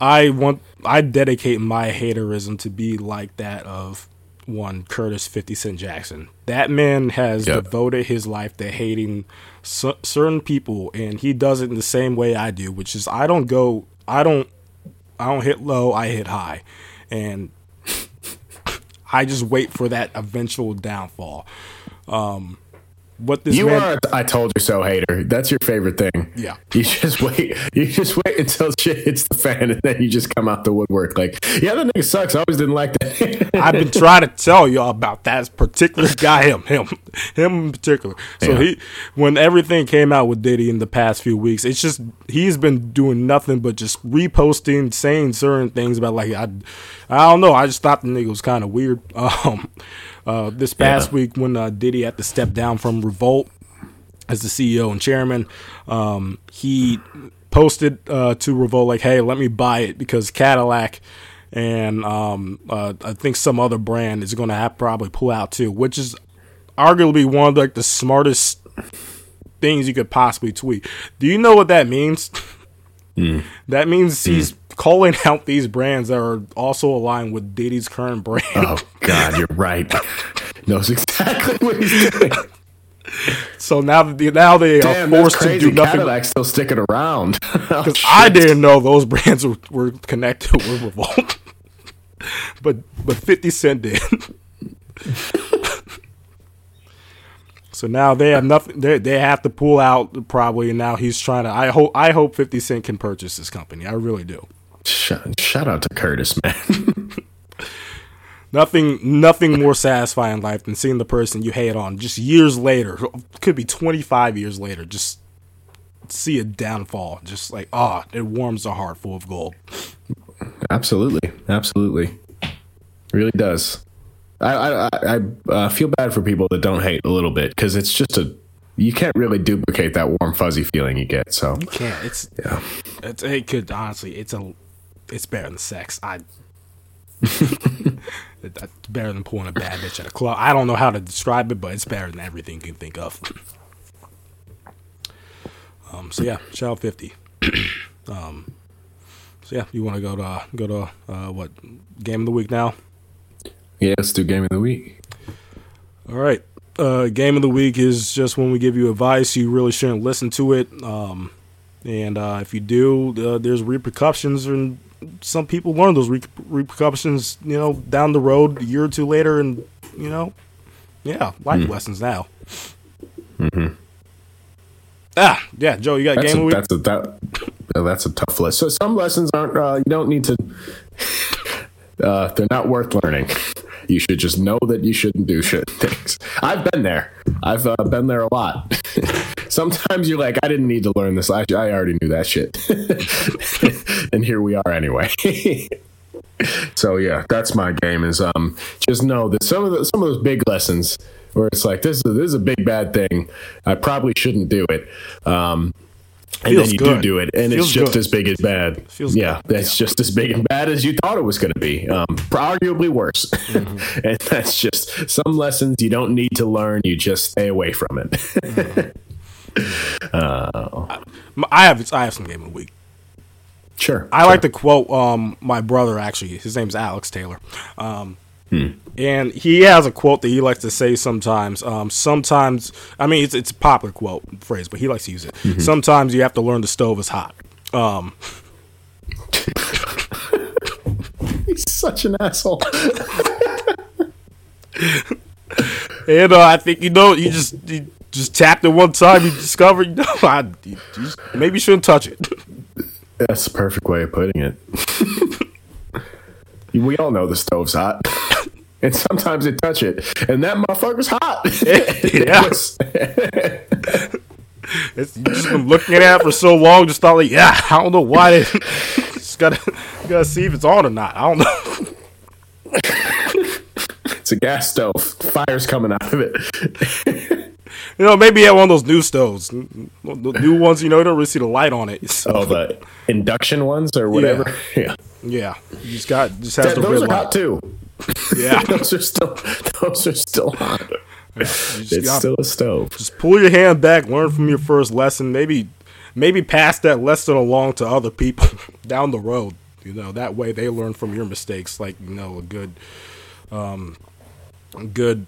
I want I dedicate my haterism to be like that of one Curtis Fifty Cent Jackson. That man has Yep. devoted his life to hating c- certain people, and he does it in the same way I do, which is I don't go I don't I don't hit low, I hit high, and I just wait for that eventual downfall. Um, what this You man, are I told you so hater. That's your favorite thing. Yeah. You just wait. You just wait until shit hits the fan, and then you just come out the woodwork like, yeah, that nigga sucks. I always didn't like that. I've been trying to tell y'all about that particular guy, him, him, him in particular. So Yeah. he, when everything came out with Diddy in the past few weeks, it's just he's been doing nothing but just reposting, saying certain things about like I, I don't know. I just thought the nigga was kind of weird. Um, uh, this past Yeah. week when uh, Diddy had to step down from Revolt as the CEO and chairman, um, he posted uh, to Revolt like, "Hey, let me buy it because Cadillac and um, uh, I think some other brand is going to probably pull out too," which is arguably one of like the smartest things you could possibly tweet. Do you know what that means? That means he's calling out these brands that are also aligned with Diddy's current brand. oh God, you're right. Knows exactly what he's doing. So now they, now they Damn, are forced to do nothing. Cadillac's still sticking around. Oh, Because I didn't know those brands were, were connected with Revolt, but but Fifty Cent did. so now they have nothing. They they have to pull out probably, and now he's trying to. I hope I hope Fifty Cent can purchase this company. I really do. Shout, shout out to Curtis, man. Nothing nothing more satisfying in life than seeing the person you hate on just years later, could be twenty five years later, just see a downfall. Just like ah, it warms the heart full of gold. absolutely, absolutely, really does. I I, I, I uh, feel bad for people that don't hate a little bit because it's just a you can't really duplicate that warm fuzzy feeling you get. So you can't. It's yeah, it's it could honestly it's a it's better than sex. I That's better than pulling a bad bitch at a club. I don't know how to describe it, but it's better than everything you can think of. Um, so yeah, shout out fifty. um, so yeah, you want to go to uh, go to uh, what game of the week now? Yeah, let's do game of the week. All right. Uh, game of the week is just when we give you advice. You really shouldn't listen to it. Um, and uh, if you do, uh, there's repercussions, and some people learn those re- repercussions, you know, down the road, a year or two later, and you know, yeah, life lessons now. Mm-hmm. Ah, yeah, Joe, you got That's game a, week. that's a that, that's a tough list. So some lessons aren't. Uh, you don't need to. Uh, they're not worth learning. You should just know that you shouldn't do shit things. I've been there. I've uh, been there a lot. Sometimes you're like, I didn't need to learn this. I, I already knew that shit, and here we are anyway. so yeah, that's my game. Is um, just know that some of the some of those big lessons where it's like this is this is a big bad thing. I probably shouldn't do it. Um, and Feels then you good. do do it, and Feels it's just good. as big as bad. Feels yeah, good. that's just as big and bad as you thought it was going to be. Um, arguably worse. Mm-hmm. and that's just some lessons you don't need to learn. You just stay away from it. M- I have I have some game of the week. Sure. I like to quote um, my brother. Actually, his name's Alex Taylor, um, and he has a quote that he likes to say sometimes. Um, sometimes, I mean, it's it's a popular quote phrase, but he likes to use it. Sometimes you have to learn the stove is hot. Um, He's such an asshole. and uh, I think you know you just you just tapped it one time, you discover you know I, you just, maybe you shouldn't touch it. That's the perfect way of putting it. we all know the stove's hot. And sometimes it touch it, and that motherfucker's hot. Yeah. It's, you just been looking at it for so long, just thought like, yeah, I don't know why. They, just gotta gotta see if it's on or not. I don't know. it's a gas stove. Fire's coming out of it. You know, maybe at one of those new stoves, the new ones. You know, you don't really see the light on it. So, Oh, the induction ones or whatever. Yeah, yeah, you just got just has That- the are light. hot too. Yeah, those are still those are still hot. just, It's got- still a stove. just pull your hand back, learn from your first lesson. Maybe, maybe pass that lesson along to other people down the road. You know, that way they learn from your mistakes. Like you know, a good, um, good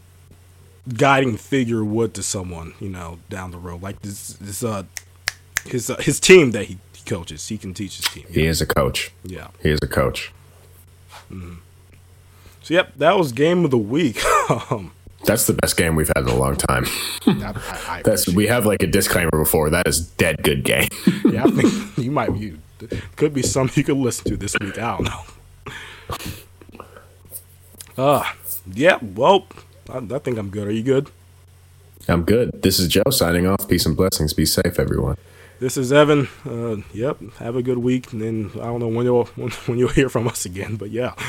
guiding figure would to someone. You know, down the road. Like this, this uh, his uh, his team that he, he coaches, he can teach his team. He is a coach. Yeah. He is a coach. So yep, that was game of the week. um, That's the best game we've had in a long time. I, I, I That's we have like a disclaimer before. That is dead good game. Yeah, I think you might you could be something you could listen to this week. I don't know. Uh yeah, well, I, I think I'm good. Are you good? I'm good. This is Joe signing off. Peace and blessings. Be safe, everyone. This is Evan. Uh, yep, have a good week, and then I don't know when you'll when, when you'll hear from us again, but yeah.